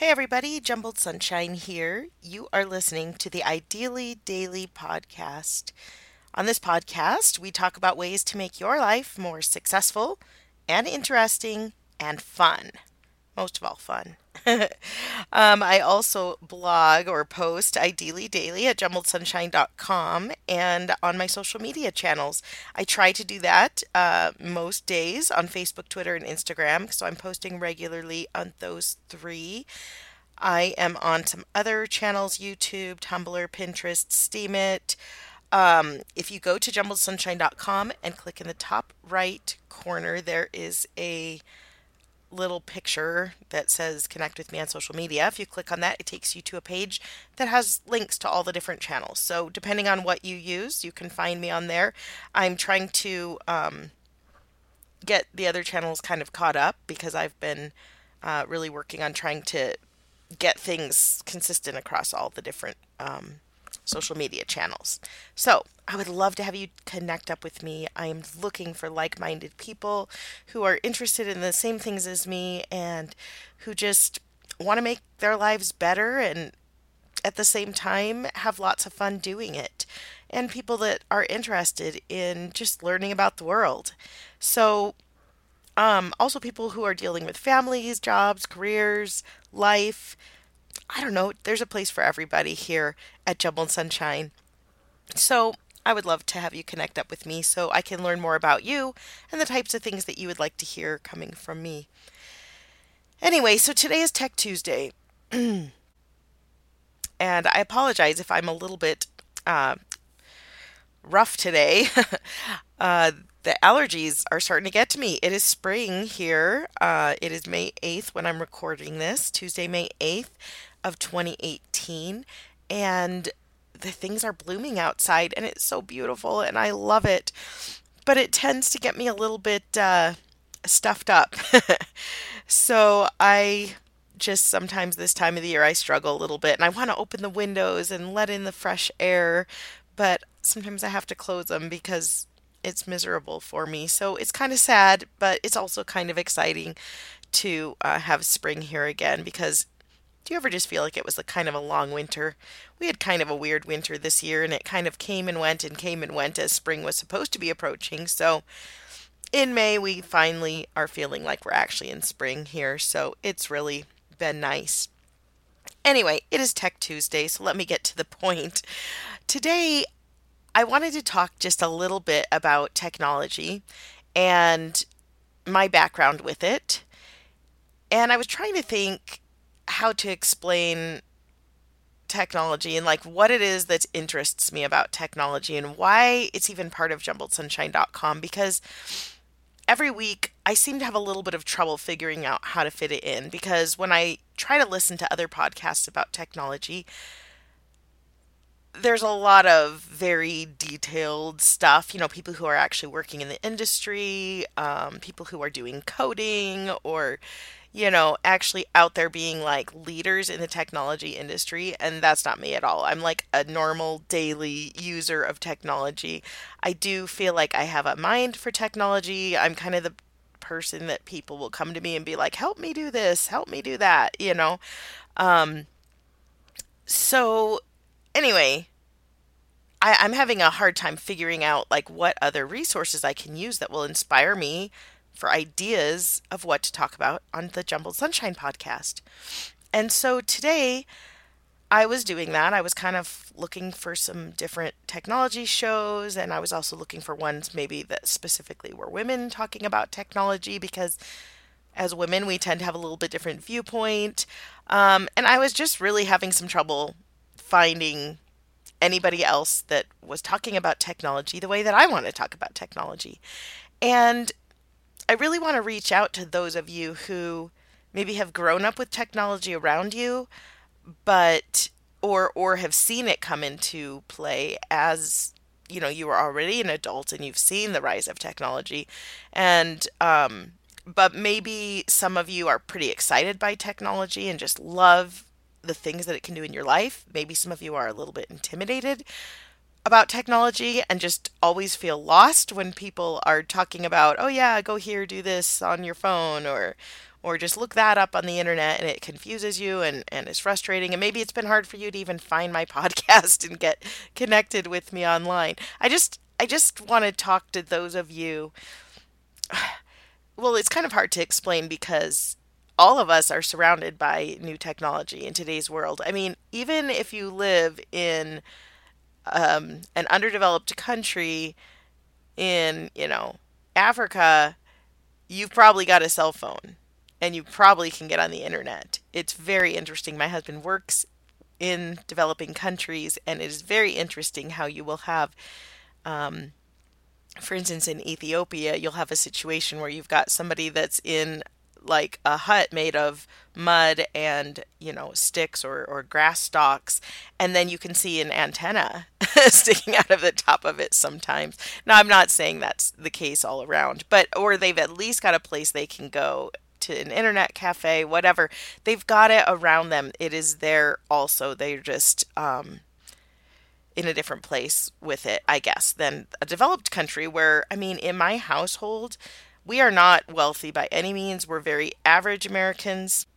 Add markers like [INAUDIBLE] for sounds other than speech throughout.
Hey everybody, Jumbled Sunshine here. You are listening to the Ideally Daily podcast. On this podcast, we talk about ways to make your life more successful and interesting and fun. Most of all, fun. [LAUGHS] um, I also blog or post ideally daily at jumbledsunshine.com and on my social media channels. I try to do that uh, most days on Facebook, Twitter, and Instagram, so I'm posting regularly on those three. I am on some other channels YouTube, Tumblr, Pinterest, Steemit. Um, if you go to jumbledsunshine.com and click in the top right corner, there is a little picture that says connect with me on social media. If you click on that, it takes you to a page that has links to all the different channels. So, depending on what you use, you can find me on there. I'm trying to um, get the other channels kind of caught up because I've been uh, really working on trying to get things consistent across all the different um, social media channels. So, I would love to have you connect up with me. I'm looking for like minded people who are interested in the same things as me and who just want to make their lives better and at the same time have lots of fun doing it. And people that are interested in just learning about the world. So, um, also people who are dealing with families, jobs, careers, life, I don't know, there's a place for everybody here at Jumbled Sunshine. So I would love to have you connect up with me so I can learn more about you and the types of things that you would like to hear coming from me. Anyway, so today is Tech Tuesday. [CLEARS THROAT] and I apologize if I'm a little bit uh, rough today. [LAUGHS] uh, the allergies are starting to get to me. It is spring here. Uh, it is May 8th when I'm recording this, Tuesday, May 8th of 2018 and the things are blooming outside and it's so beautiful and I love it. But it tends to get me a little bit uh, stuffed up. [LAUGHS] so I just sometimes this time of the year I struggle a little bit and I want to open the windows and let in the fresh air, but sometimes I have to close them because it's miserable for me. So it's kind of sad, but it's also kind of exciting to uh, have spring here again because do you ever just feel like it was a kind of a long winter? We had kind of a weird winter this year, and it kind of came and went and came and went as spring was supposed to be approaching. So in May, we finally are feeling like we're actually in spring here. So it's really been nice. Anyway, it is Tech Tuesday, so let me get to the [LAUGHS] point. Today, I wanted to talk just a little bit about technology and my background with it. And I was trying to think how to explain technology and like what it is that interests me about technology and why it's even part of jumbledsunshine.com because every week I seem to have a little bit of trouble figuring out how to fit it in because when I try to listen to other podcasts about technology, there's a lot of very detailed stuff. You know, people who are actually working in the industry, um, people who are doing coding or you know, actually out there being like leaders in the technology industry. And that's not me at all. I'm like a normal daily user of technology. I do feel like I have a mind for technology. I'm kind of the person that people will come to me and be like, help me do this, help me do that, you know? Um, so, anyway, I, I'm having a hard time figuring out like what other resources I can use that will inspire me for ideas of what to talk about on the Jumbled Sunshine podcast. And so today I was doing that. I was kind of looking for some different technology shows, and I was also looking for ones maybe that specifically were women talking about technology because as women we tend to have a little bit different viewpoint. Um, and I was just really having some trouble finding anybody else that was talking about technology the way that I want to talk about technology. And I really want to reach out to those of you who maybe have grown up with technology around you, but or or have seen it come into play as you know you were already an adult and you've seen the rise of technology and um, but maybe some of you are pretty excited by technology and just love the things that it can do in your life maybe some of you are a little bit intimidated about technology and just always feel lost when people are talking about, oh yeah, go here, do this on your phone or or just look that up on the internet and it confuses you and, and is frustrating. And maybe it's been hard for you to even find my [LAUGHS] podcast and get connected with me online. I just I just want to talk to those of you. [SIGHS] Well, it's kind of hard to explain because all of us are surrounded by new technology in today's world. I mean, even if you live in um, an underdeveloped country in, you know, Africa, you've probably got a cell phone and you probably can get on the internet. It's very interesting. My husband works in developing countries, and it is very interesting how you will have, um, for instance, in Ethiopia, you'll have a situation where you've got somebody that's in like a hut made of mud and you know sticks or, or grass stalks and then you can see an antenna [LAUGHS] sticking out of the top of it sometimes. Now i'm not saying that's the case all around but or they've at least got a place they can go to an internet cafe whatever. They've got it around them. It is there also. They're just um, in a different place with it i guess than a developed country where i mean in my household we are not wealthy by any means. We're very average Americans.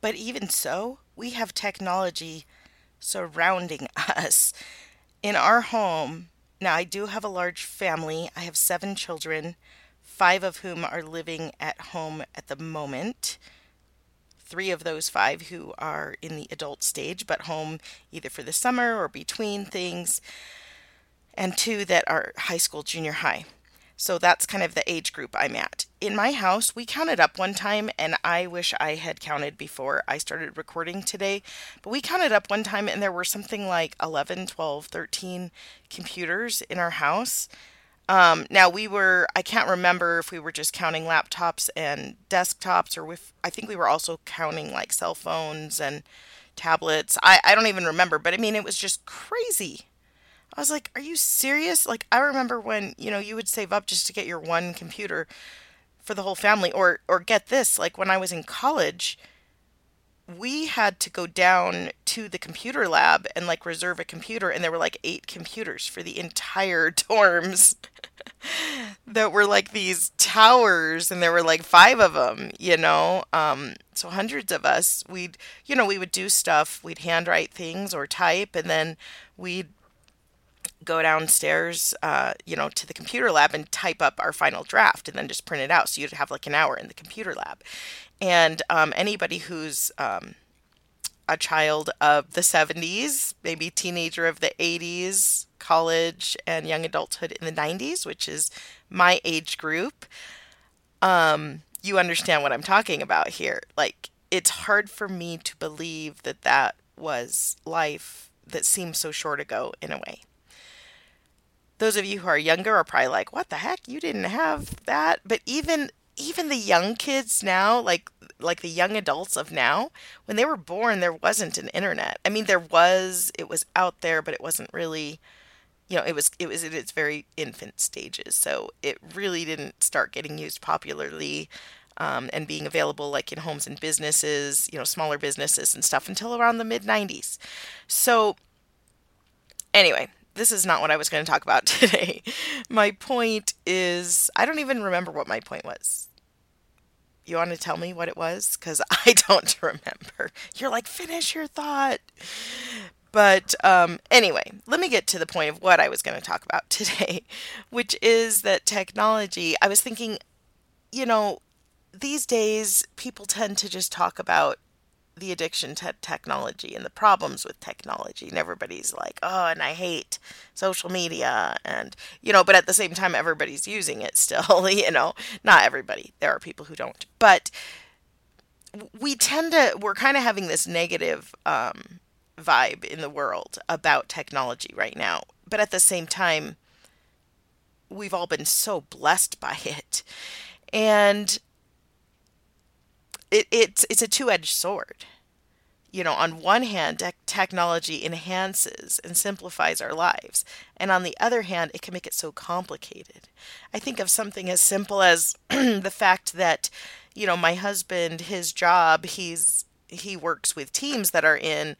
But even so, we have technology surrounding [LAUGHS] us. In our home, now I do have a large family. I have seven children, five of whom are living at home at the moment. Three of those five who are in the adult stage, but home either for the summer or between things, and two that are high school, junior high. So that's kind of the age group I'm at. In my house, we counted up one time, and I wish I had counted before I started recording today. But we counted up one time, and there were something like 11, 12, 13 computers in our house. Um, now we were, I can't remember if we were just counting laptops and desktops, or if I think we were also counting like cell phones and tablets. I, I don't even remember, but I mean, it was just crazy. I was like, are you serious? Like, I remember when, you know, you would save up just to get your one computer for the whole family or or get this, like when I was in college, we had to go down to the computer lab and like reserve a computer and there were like eight computers for the entire [LAUGHS] dorms that were like these towers and there were like five of them you know um, so hundreds of us we'd you know we would do stuff we'd handwrite things or type and then we'd go downstairs, uh, you know, to the computer lab and type up our final draft and then just print it out. So you'd have like an hour in the computer lab. And um, anybody who's um, a child of the 70s, maybe teenager of the 80s, college and young adulthood in the 90s, which is my age group, um, you understand what I'm talking about here. Like, it's hard for me to believe that that was life that seems so short ago in a way those of you who are younger are probably like, "What the heck? You didn't have that?" But even even the young kids now, like like the young adults of now, when they were born, there wasn't an internet. I mean, there was, it was out there, but it wasn't really, you know, it was it was in its very infant stages. So it really didn't start getting used popularly. Um, and being available like in homes and businesses, you know, smaller businesses and stuff until around the mid 90s. So, anyway, this is not what I was going to talk about [LAUGHS] today. My point is, I don't even remember what my point was. You want to tell me what it was? Because [LAUGHS] I don't remember. You're like, finish your thought. But um, anyway, let me get to the point of what I was going to talk about [LAUGHS] today, which is that technology. I was thinking, you know, these days people tend to just talk about the addiction to technology and the problems with technology and everybody's like oh and i hate social media and you know but at the same time everybody's using it still [LAUGHS] you know. Not everybody. There are people who don't. But we tend to we're kind of having this negative um, vibe in the world about technology right now. But at the same time we've all been so blessed by it. And it, it's it's a two-edged sword. You know, on one hand, technology enhances and simplifies our lives, and on the other hand, it can make it so complicated. I think of something as simple as [CLEARS THROAT] the fact that, you know, my husband, his job, he's he works with teams that are in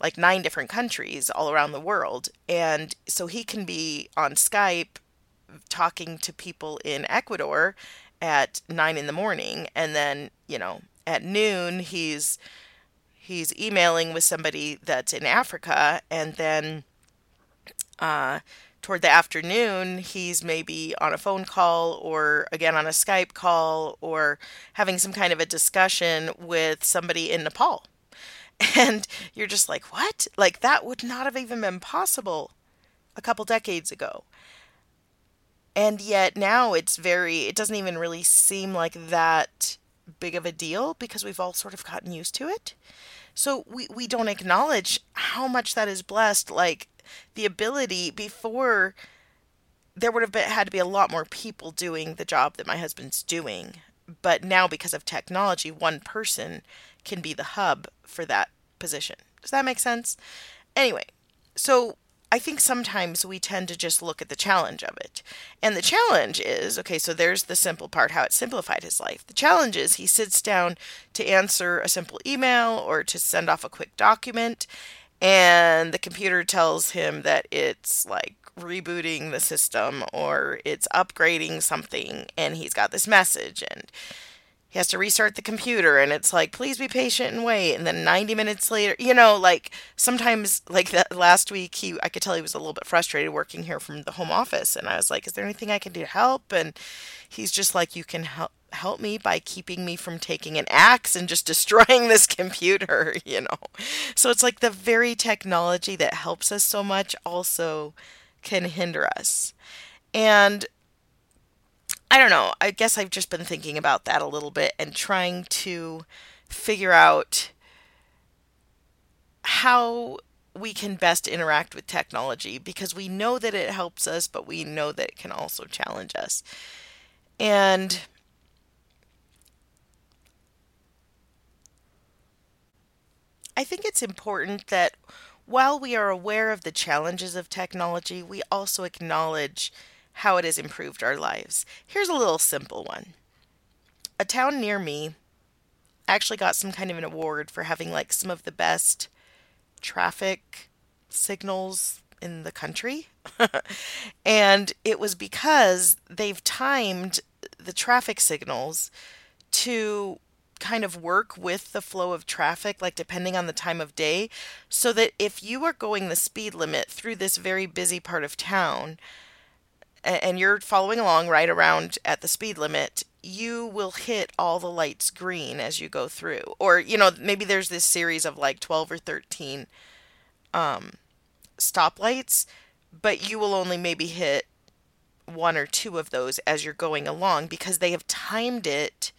like nine different countries all around the world, and so he can be on Skype talking to people in Ecuador at nine in the morning, and then you know at noon he's he's emailing with somebody that's in Africa, and then uh, toward the afternoon, he's maybe on a phone call or again on a Skype call or having some kind of a discussion with somebody in Nepal. [LAUGHS] And you're just like, what? Like, that would not have even been possible a couple decades ago. And yet now it's very, it doesn't even really seem like that big of a deal because we've all sort of gotten used to it. So we, we don't acknowledge how much that is blessed. Like the ability before there would have been, had to be a lot more people doing the job that my husband's doing. But now because of technology, one person can be the hub for that position. Does that make sense? Anyway, so I think sometimes we tend to just look at the challenge of it. And the challenge is okay, so there's the simple part, how it simplified his life. The challenge is he sits down to answer a simple email or to send off a quick document, and the computer tells him that it's like rebooting the system or it's upgrading something, and he's got this message. And he has to restart the computer and it's like please be patient and wait. And then 90 minutes later you know like sometimes like that last week he i could tell he was a little bit frustrated working here from the home office and i was like is there anything i can do to help? And he's just like you can help help me by keeping me from taking an axe and just [LAUGHS] destroying this computer [LAUGHS] you know? So it's like the very technology that helps us so much also can hinder us. And I don't know. I guess I've just been thinking about that a little bit and trying to figure out how we can best interact with technology because we know that it helps us, but we know that it can also challenge us. And I think it's important that while we are aware of the challenges of technology, we also acknowledge how it has improved our lives. Here's a little simple one. A town near me actually got some kind of an award for having like some of the best traffic signals in the country. [LAUGHS] and it was because they've timed the traffic signals to kind of work with the flow of traffic, like depending on the time of day, so that if you are going the speed limit through this very busy part of town, and you're following along right around at the speed limit, you will hit all the lights green as you go through. Or, you know, maybe there's this series of like 12 or 13 um, stoplights, but you will only maybe hit one or two of those as you're going along because they have timed it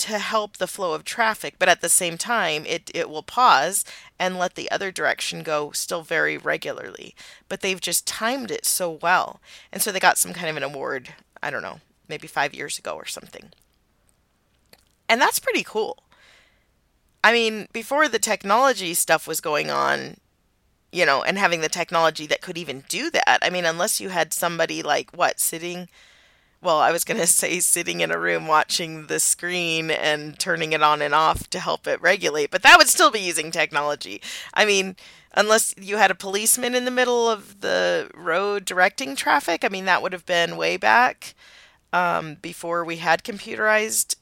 to help the flow of traffic, but at the same time, it, it will pause and let the other direction go still very regularly. But they've just timed it so well. And so they got some kind of an award, I don't know, maybe five years ago or something. And that's pretty cool. I mean, before the technology stuff was going on, you know, and having the technology that could even do that, I mean, unless you had somebody like what, sitting well, I was going [LAUGHS] to say sitting in a room watching the screen and turning it on and off to help it regulate, but that would still be using technology. I mean, unless you had a policeman in the middle of the road directing traffic, I mean, that would have been way back um, before we had computerized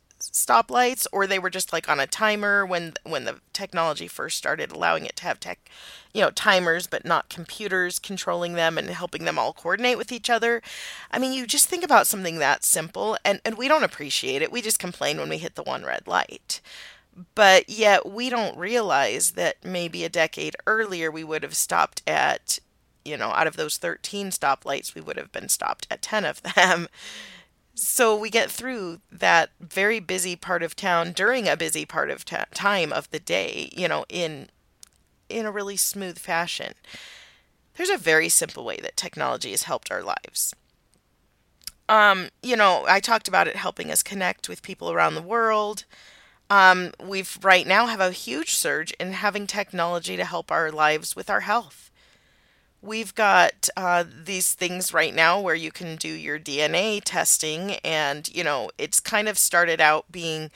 stoplights or they were just like on a timer when when the technology first started allowing it to have tech you know timers but not computers controlling them and helping them all coordinate with each other. I mean you just think about something that simple and and we don't appreciate it. We just complain when we hit the one red light. But yet we don't realize that maybe a decade earlier we would have stopped at you know out of those 13 stoplights we would have been stopped at 10 of them so we get through that very busy part of town during a busy part of ta- time of the day, you know, in in a really smooth fashion. There's a very simple way that technology has helped our lives. Um, you know, I talked about it helping us connect with people around the world. Um, we've right now have a huge surge in having technology to help our lives with our health. We've got uh, these things right now where you can do your DNA testing, and you know, it's kind of started out being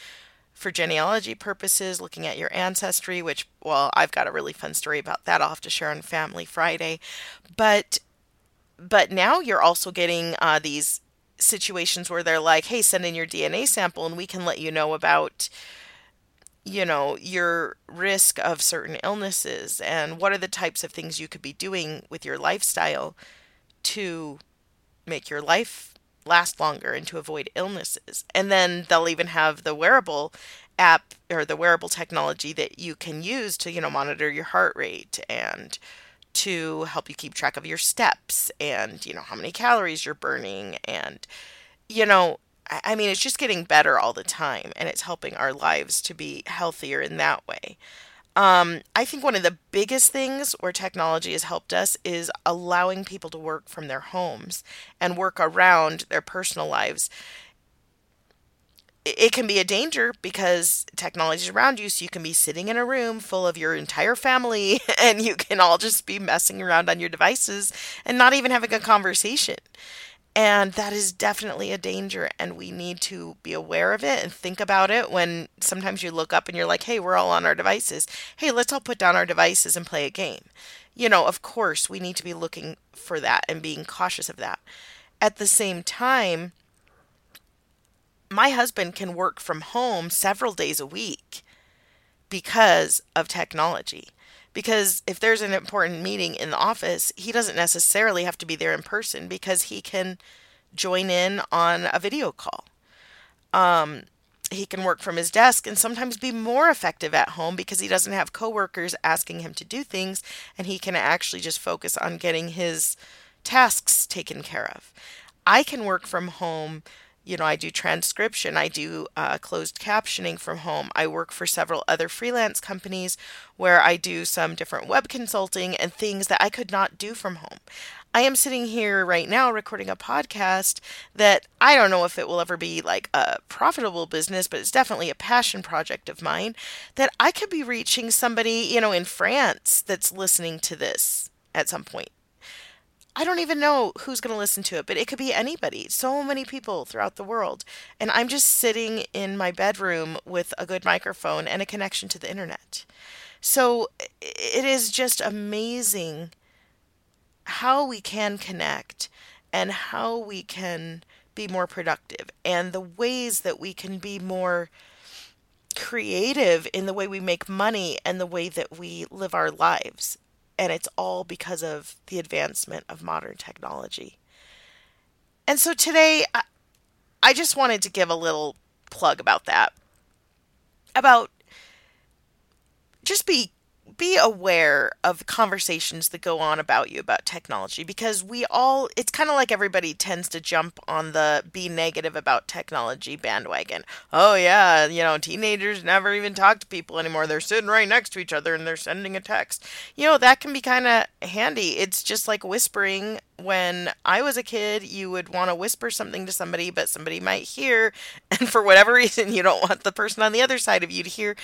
for genealogy purposes, looking at your ancestry, which, well, I've got a really fun story about that. I'll have to share on Family Friday. But but now you're also getting uh, these situations where they're like, hey, send in your DNA sample and we can let you know about, you know, your risk of certain illnesses and what are the types of things you could be doing with your lifestyle to make your life last longer and to avoid illnesses. And then they'll even have the wearable app or the wearable technology that you can use to, you know, monitor your heart rate and to help you keep track of your steps and, you know, how many calories you're burning. And, you know, I mean, it's just getting better all the time and it's helping our lives to be healthier in that way. Um, I think one of the biggest things where technology has helped us is allowing people to work from their homes and work around their personal lives. It can be a danger because technology is around you, so you can be sitting in a room full of your entire family [LAUGHS] and you can all just be messing around on your devices and not even having a conversation. And that is definitely a danger, and we need to be aware of it and think about it when sometimes you look up and you're like, hey, we're all on our devices. Hey, let's all put down our devices and play a game. You know, of course, we need to be looking for that and being cautious of that. At the same time, my husband can work from home several days a week because of technology. Because if there's an important meeting in the office, he doesn't necessarily have to be there in person because he can join in on a video call. Um, he can work from his desk and sometimes be more effective at home because he doesn't have coworkers asking him to do things and he can actually just focus on getting his tasks taken care of. I can work from home you know, I do transcription, I do uh, closed captioning from home. I work for several other freelance companies where I do some different web consulting and things that I could not do from home. I am sitting here right now recording a podcast that I don't know if it will ever be like a profitable business, but it's definitely a passion project of mine that I could be reaching somebody, you know, in France that's listening to this at some point. I don't even know who's going to listen to it, but it could be anybody. So many people throughout the world. And I'm just sitting in my bedroom with a good microphone and a connection to the internet. So it is just amazing how we can connect and how we can be more productive and the ways that we can be more creative in the way we make money and the way that we live our lives and it's all because of the advancement of modern technology. And so today, I just wanted to give a little plug about that. About just be be aware of conversations that go on about you about technology because we all it's kind of like everybody tends to jump on the be negative about technology bandwagon. Oh yeah, you know, teenagers never even talk to people anymore. They're sitting right next to each other and they're sending a text. You know, that can be kind of handy. It's just like whispering when I was a kid, you would want to whisper something to somebody, but somebody might hear, [LAUGHS] and for whatever reason, you don't want the person on the other side of you to hear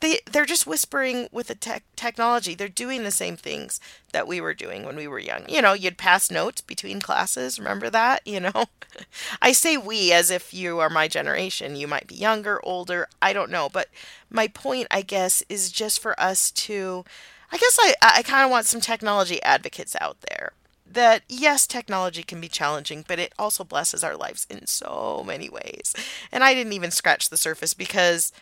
they they're just whispering with the tech technology. They're doing the same things that we were doing when we were young. You know, you'd pass notes between classes. Remember that? You know, [LAUGHS] I say we as if you are my generation. You might be younger, older. I don't know. But my point, I guess, is just for us to. I guess I I kind of want some technology advocates out there that yes, technology can be challenging, but it also blesses our lives in so many ways. And I didn't even scratch the surface because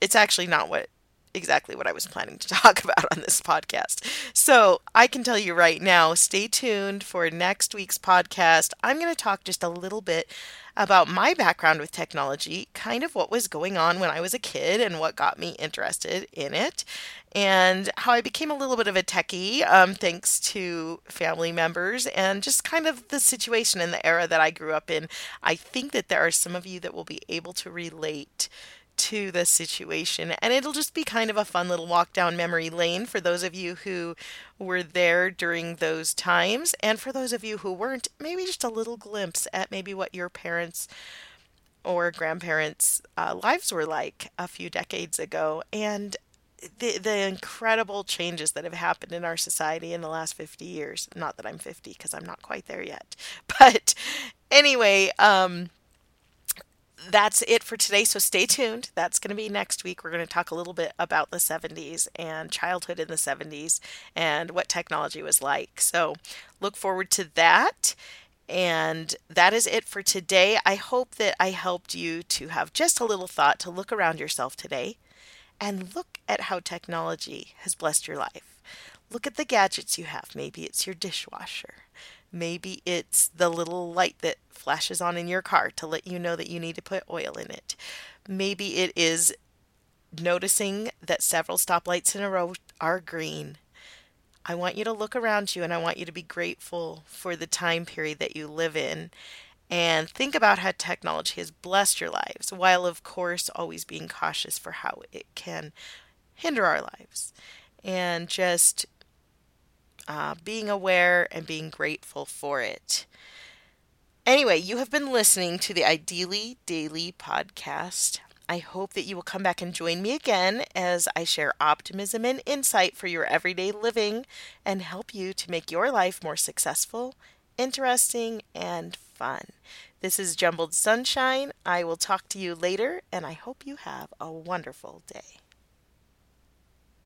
it's actually not what exactly what I was planning to [LAUGHS] talk about on this podcast. So I can tell you right now, stay tuned for next week's podcast. I'm going to talk just a little bit about my background with technology, kind of what was going on when I was a kid and what got me interested in it, and how I became a little bit of a techie um, thanks to family members and just kind of the situation in the era that I grew up in. I think that there are some of you that will be able to relate to the situation. And it'll just be kind of a fun little walk down memory lane for those of you who were there during those times. And for those of you who weren't, maybe just a little glimpse at maybe what your parents or grandparents' uh, lives were like a few decades ago. And the, the incredible changes that have happened in our society in the last 50 years. Not that I'm 50 because I'm not quite there yet. [LAUGHS] But anyway, um, that's it for today. So stay tuned. That's going to be next week. We're going to talk a little bit about the 70s and childhood in the 70s and what technology was like. So look forward to that. And that is it for today. I hope that I helped you to have just a little thought to look around yourself today and look at how technology has blessed your life. Look at the gadgets you have. Maybe it's your dishwasher. Maybe it's the little light that flashes on in your car to let you know that you need to put oil in it. Maybe it is noticing that several stoplights in a row are green. I want you to look around you and I want you to be grateful for the time period that you live in and think about how technology has blessed your lives, while of course always being cautious for how it can hinder our lives. And just uh, being aware and being grateful for it. Anyway, you have been listening to the Ideally Daily podcast. I hope that you will come back and join me again as I share optimism and insight for your everyday living and help you to make your life more successful, interesting, and fun. This is Jumbled Sunshine. I will talk to you later, and I hope you have a wonderful day.